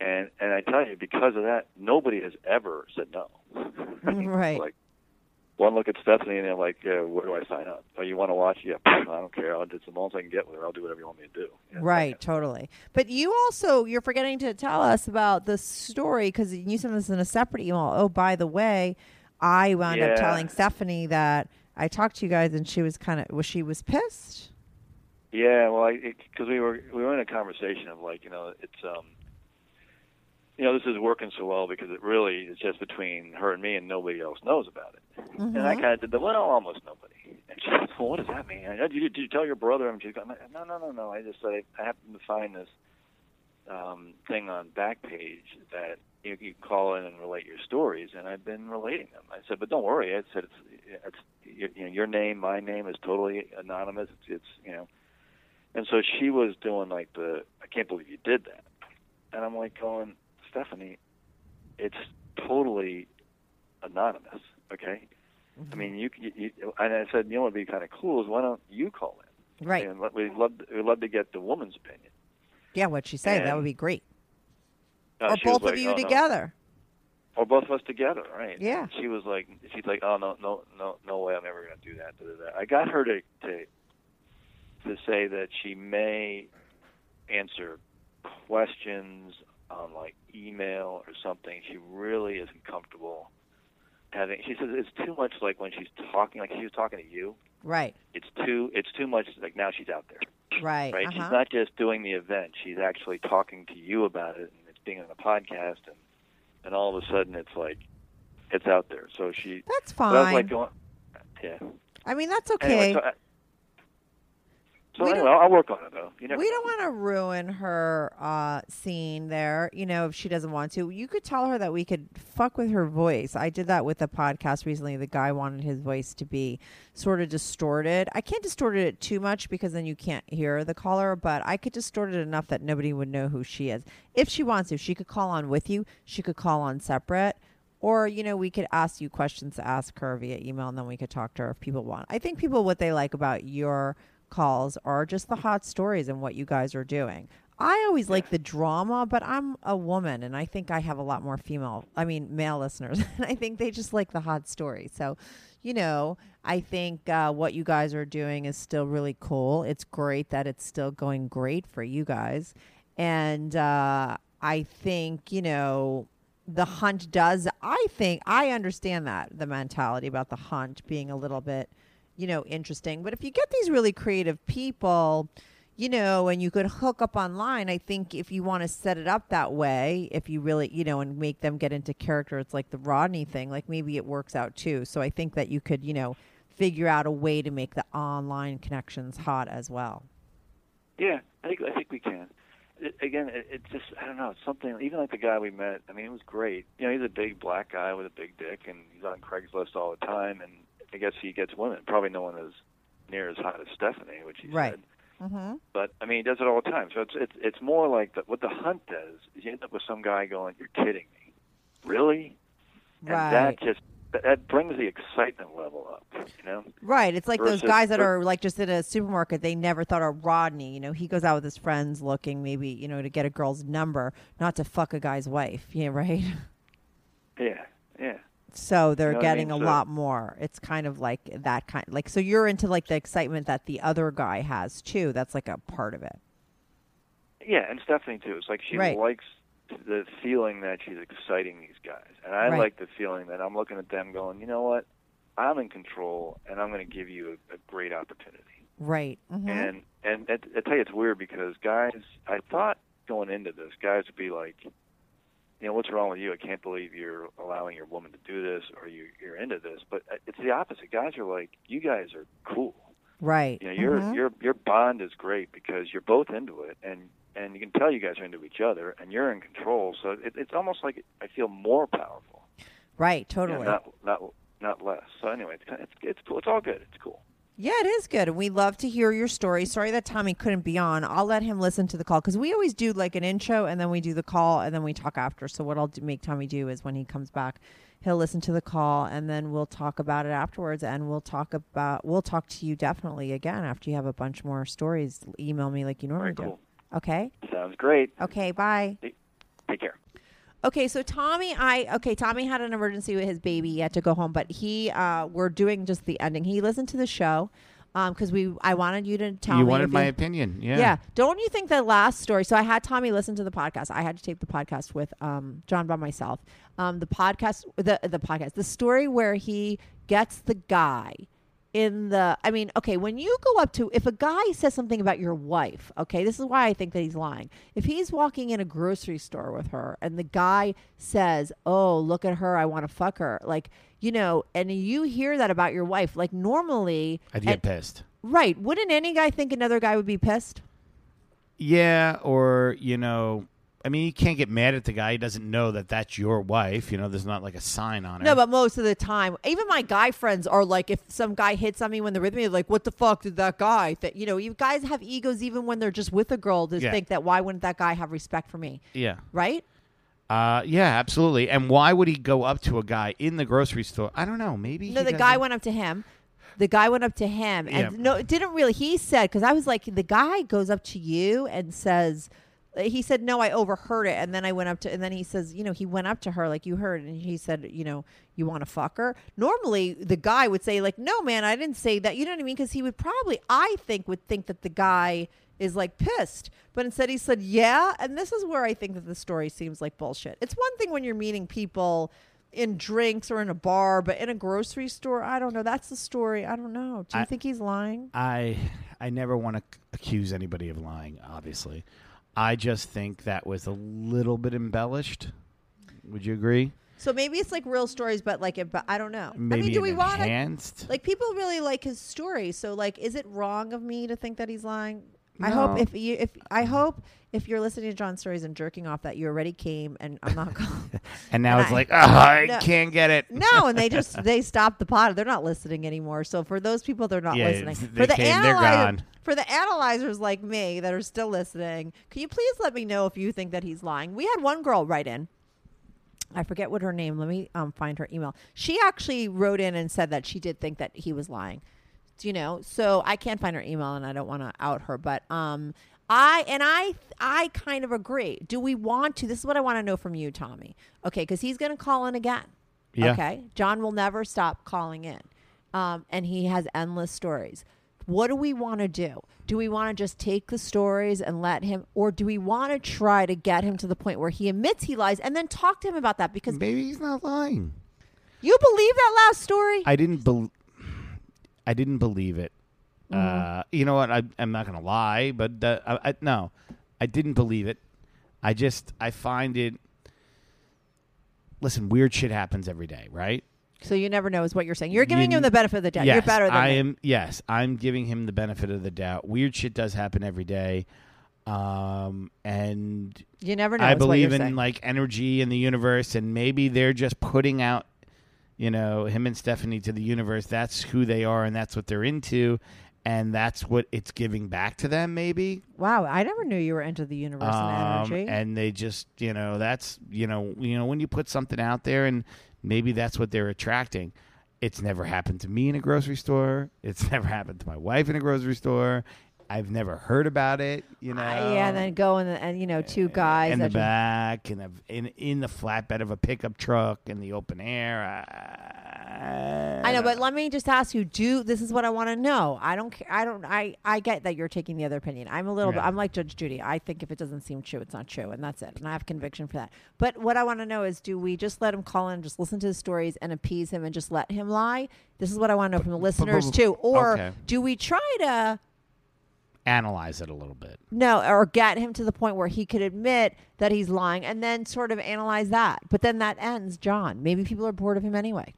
and and I tell you, because of that, nobody has ever said no. Right. Like one look at Stephanie and they're like, yeah, "Where do I sign up? Oh, you want to watch? Yeah, I don't care. I'll, the most I can get with her. I'll do whatever you want me to do." Know, Right, totally. But you also you're forgetting to tell us about the story because you sent this in a separate email. Oh, by the way, I wound up telling Stephanie that I talked to you guys and she was kind of was she was pissed. Yeah, well, because we were we were in a conversation of like, you know, it's um, you know, this is working so well because it really is just between her and me, and nobody else knows about it. And I kind of did the well, almost nobody. And she said, "Well, what does that mean? Did you, did you tell your brother?" And she's going, "No, no, no, no. I just said I, I happened to find this um, thing on Backpage that you, you call in and relate your stories, and I've been relating them." I said, "But don't worry." I said, "It's it's you know, your name, my name is totally anonymous. It's, it's you know." And so she was doing like the, I can't believe you did that. And I'm like going, Stephanie, it's totally anonymous, okay? I mean, you, you, you and I said, you know what would be kind of cool is why don't you call in? Right. And we'd love, we'd love to get the woman's opinion. Yeah, what she said that would be great. Uh, or both of you "Oh, no." together. Or both of us together, right? Yeah. She was like, she's like, oh no, no, no, no way, I'm never going to do that. Da, da, da. I got her to to to say that she may answer questions on like email or something. She really isn't comfortable having. She says it's too much like when she's talking, like she was talking to you. Right. It's too, it's too much. Like now she's out there Right. right? uh-huh. She's not just doing the event; she's actually talking to you about it, and it's being on a podcast, and and all of a sudden it's like it's out there. So she, That's so I was fine. like going, yeah. I mean, that's Anyway, okay. so, I, so We anyway, don't- I'll, work on it though. You never we don't want to ruin her uh, scene there. You know, if she doesn't want to, you could tell her that we could fuck with her voice. I did that with a podcast recently. The guy wanted his voice to be sort of distorted. I can't distort it too much because then you can't hear the caller, but I could distort it enough that nobody would know who she is. If she wants to, she could call on with you. She could call on separate. Or, you know, we could ask you questions to ask her via email and then we could talk to her if people want. I think people, what they like about your calls are just the hot stories and what you guys are doing. I always like the drama, but I'm a woman and I think I have a lot more female, I mean, male listeners. and I think they just like the hot stories. So, you know, I think uh, what you guys are doing is still really cool. It's great that it's still going great for you guys. And uh, I think, you know, the hunt does i think i understand that the mentality about the hunt being a little bit you know interesting but if you get these really creative people you know and you could hook up online i think if you want to set it up that way if you really you know and make them get into character it's like the rodney thing like maybe it works out too so i think that you could you know figure out a way to make the online connections hot as well Yeah, I think I think we can. It, again, it, it just I don't know. It's something. Even like the guy we met. I mean, it was great. You know, he's a big black guy with a big dick, and he's on Craigslist all the time. And I guess he gets women. Probably no one as near as hot as Stephanie, which he Right. said. mm-hmm. But I mean, he does it all the time. So it's it's it's more like the, what the hunt does. Is you end up with some guy going, "You're kidding me, really?" And Right. that just that, that brings the excitement level up. You know. Right. It's like those guys that are like just in a supermarket. They never thought of Rodney. You know, he goes out with his friends looking maybe, you know, to get a girl's number, not to fuck a guy's wife. Yeah, right? So they're You know what I getting mean? a So- lot more. It's kind of like that kind like so you're into like the excitement that the other guy has too. That's like a part of it. Yeah, and Stephanie too. It's like she Right. likes the feeling that she's exciting these guys, and I Right. like the feeling that I'm looking at them going, you know what, I'm in control, and I'm going to give you a, a great opportunity. Right. Mhm. And and I tell you, it's weird because guys, I thought going into this, guys would be like, you know, what's wrong with you? I can't believe you're allowing your woman to do this, or you you're into this. But uh, it's the opposite. Guys are like, you guys are cool. right. You know, your Mhm. your your bond is great because you're both into it, and and you can tell you guys are into each other, and you're in control. So it, it's almost like I feel more powerful, Right, you know, totally. not not not less. So anyway, it's it's it's cool. It's all good. It's cool. Yeah, it is good. And we love to hear your story. Sorry that Tommy couldn't be on. I'll let him listen to the call because we always do like an intro and then we do the call and then we talk after. So, what I'll do, make Tommy do is when he comes back he'll listen to the call, and then we'll talk about it afterwards. And we'll talk about we'll talk to you definitely again after you have a bunch more stories. Email me like you normally Very cool. do. Okay. Sounds great. Okay. Bye. Take care. Okay, so Tommy, I okay, Tommy had an emergency with his baby. He had to go home, but he, uh, we're doing just the ending. He listened to the show, um, because we, I wanted you to tell me. you me. wanted my you- opinion. Yeah. yeah. Don't you think that last story? So I had Tommy listen to the podcast. I had to tape the podcast with um, John by myself. Um, the podcast, the the podcast, the story where he gets the guy in the. I mean, okay, when you go up to if a guy says something about your wife, okay, this is why I think that he's lying. If he's walking in a grocery store with her and the guy says, "Oh, look at her, I want to fuck her," like you know, and you hear that about your wife, like normally, I'd get and- pissed. right? Wouldn't any guy think another guy would be pissed? Yeah, or you know, I mean, you can't get mad at the guy. He doesn't know that that's your wife. You know, there's not like a sign on it. No, but most of the time, even my guy friends are like, if some guy hits on me when they're with me, they're like, "What the fuck did that guy?" That you know, you guys have egos even when they're just with a girl to Yeah. think that why wouldn't that guy have respect for me, yeah, right? uh, yeah, absolutely. And why would he go up to a guy in the grocery store? I don't know. Maybe No, he the guy doesn't- went up to him. The guy went up to him, and Yeah. no, it didn't really. He said because I was like, the guy goes up to you and says. He said, "No, I overheard it." And then I went up to, and then he says, "You know, he went up to her like you heard, and he said, you know, you want to fuck her." Normally, the guy would say, like, "No, man, I didn't say that." You know what I mean? Because he would probably, I think, would think that the guy is like pissed, but instead he said, "Yeah." And this is where I think that the story seems like bullshit. It's one thing when you're meeting people in drinks or in a bar, but in a grocery store, I don't know. That's the story. I don't know. Do you I- think he's lying? I I never want to accuse anybody of lying. Obviously, I just think that was a little bit embellished. Would you agree? So maybe it's like real stories, but like, it, but I don't know. Maybe I mean, do we want enhanced? Like, people really like his story. So, like, is it wrong of me to think that he's lying? I hope if you if I hope if you're listening to John's stories and jerking off that you already came and I'm not going. and now and it's I- like, oh, I No. can't get it. No, and they just they stopped the pod. They're not listening anymore. So for those people, they're not Yeah, listening. they for the came, they're gone. for the analyzers like me that are still listening, can you please let me know if you think that he's lying? We had one girl write in. I forget what her name. Let me um, find her email. She actually wrote in and said that she did think that he was lying. You know, so I can't find her email, and I don't want to out her. But um, I and I I kind of agree. Do we want to? This is what I want to know from you, Tommy. Okay, because he's going to call in again. Yeah. Okay, John will never stop calling in, um, and he has endless stories. What do we want to do? Do we want to just take the stories and let him, or do we want to try to get him to the point where he admits he lies and then talk to him about that? Because Maybe he's not lying. you believe that last story. I didn't bel I didn't believe it. Mm-hmm. Uh, you know what? I, I'm not going to lie, but uh, I, I, no, I didn't believe it. I just I find it. Listen, weird shit happens every day, right? so you never know, is what you're saying. You're giving You- him the benefit of the doubt. Yes, you're better than I me. am. Yes, I'm giving him the benefit of the doubt. Weird shit does happen every day, um, and You never know. I believe in saying. like energy in the universe, and maybe they're just putting out, you know, him and Stephanie to the universe. That's who they are, and that's what they're into, and that's what it's giving back to them. Maybe, Wow, I never knew you were into the universe um, and energy. and they just, you know, that's you know, you know, when you put something out there, and maybe that's what they're attracting. It's never happened to me in a grocery store. It's never happened to my wife in a grocery store. I've never heard about it. You know, Uh, yeah, and then go in the, and you know two guys in the back, in, a, in in the flatbed of a pickup truck, in the open air. I, I know, but let me just ask you: Do this is what I want to know? I don't care. I don't. I I get that you're taking the other opinion. I'm a little bit. I'm like Judge Judy. I think if it doesn't seem true, it's not true, and that's it. And I have conviction for that. But what I want to know is: Do we just let him call in, just listen to his stories, and appease him, and just let him lie? This is what I want to know from the listeners too. Or okay. do we try to? Analyze it a little bit. No, or get him to the point where he could admit that he's lying and then sort of analyze that. But then that ends John. Maybe people are bored of him anyway.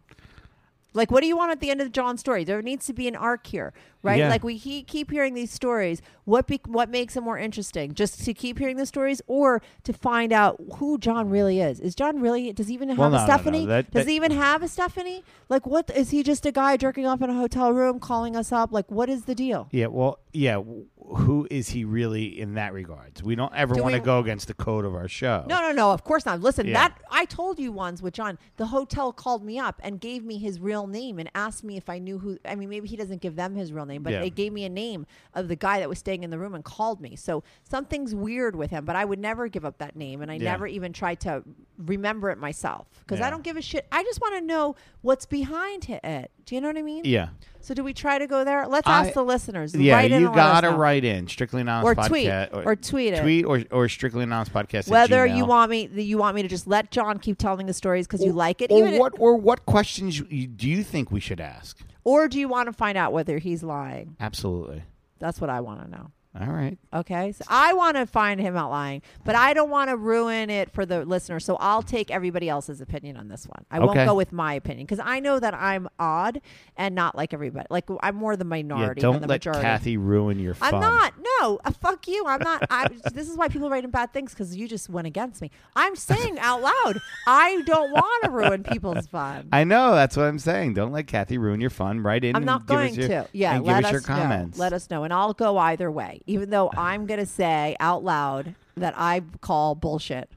Like, what do you want at the end of John's story? There needs to be an arc here, right? Yeah. Like we he, keep hearing these stories. What be, what makes it more interesting? Just to keep hearing the stories, or to find out who John really is? Is John really? Does he even have Well, a no, no, no. Stephanie? That- does that- he even have a Stephanie? Like, what is he? Just a guy jerking off in a hotel room, calling us up? Like, what is the deal? Yeah, well, yeah. w- who is he really in that regards? We don't ever Do want to we- go against the code of our show. No, no, no. Of course not. Listen, Yeah. that I told you once with John. The hotel called me up and gave me his real name and asked me if I knew who. I mean, maybe he doesn't give them his real name, but Yeah. they gave me a name of the guy that was staying in the room and called me. So something's weird with him. But I would never give up that name, and I Yeah. never even tried to remember it myself because Yeah. I don't give a shit. I just want to know what's behind it. Do you know what I mean? Yeah. So do we try to go there? Let's I- ask the listeners. Yeah, Write in you let gotta write in strictly anonymous Or podcast tweet. Or tweet it. tweet or or strictly anonymous podcast. Whether you want me, you want me to just let John keep telling the stories because you like it, or even what or what questions you, do you think we should ask? Or do you want to find out whether he's lying? Absolutely. That's what I want to know. All right. Okay. So I want to find him out lying, but I don't want to ruin it for the listener. So I'll take everybody else's opinion on this one. I won't go with my opinion because I know that I'm odd and not like everybody. Like I'm more the Yeah, minority don't the let majority. Kathy ruin your fun. I'm not. No, uh, fuck you. I'm not. I, this is why people write in bad things because you just went against me. I'm saying out loud, I don't want to ruin people's fun. I know that's what I'm saying. Don't let Kathy ruin your fun. Write in. I'm not going your, to. Yeah, and let give us us your comments. Let us know, and I'll go either way. Even though I'm going to say out loud that I call bullshit,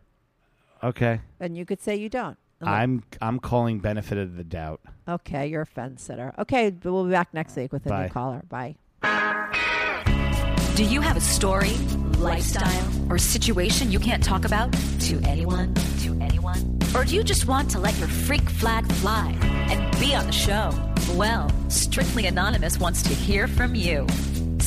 Okay. and you could say you don't. I'm I'm calling benefit of the doubt. okay. You're a fence sitter. Okay, but we'll be back next week with a Bye. new caller. Bye. Do you have a story, lifestyle, or situation you can't talk about to anyone, to anyone? Or do you just want to let your freak flag fly and be on the show? Well, Strictly Anonymous wants to hear from you.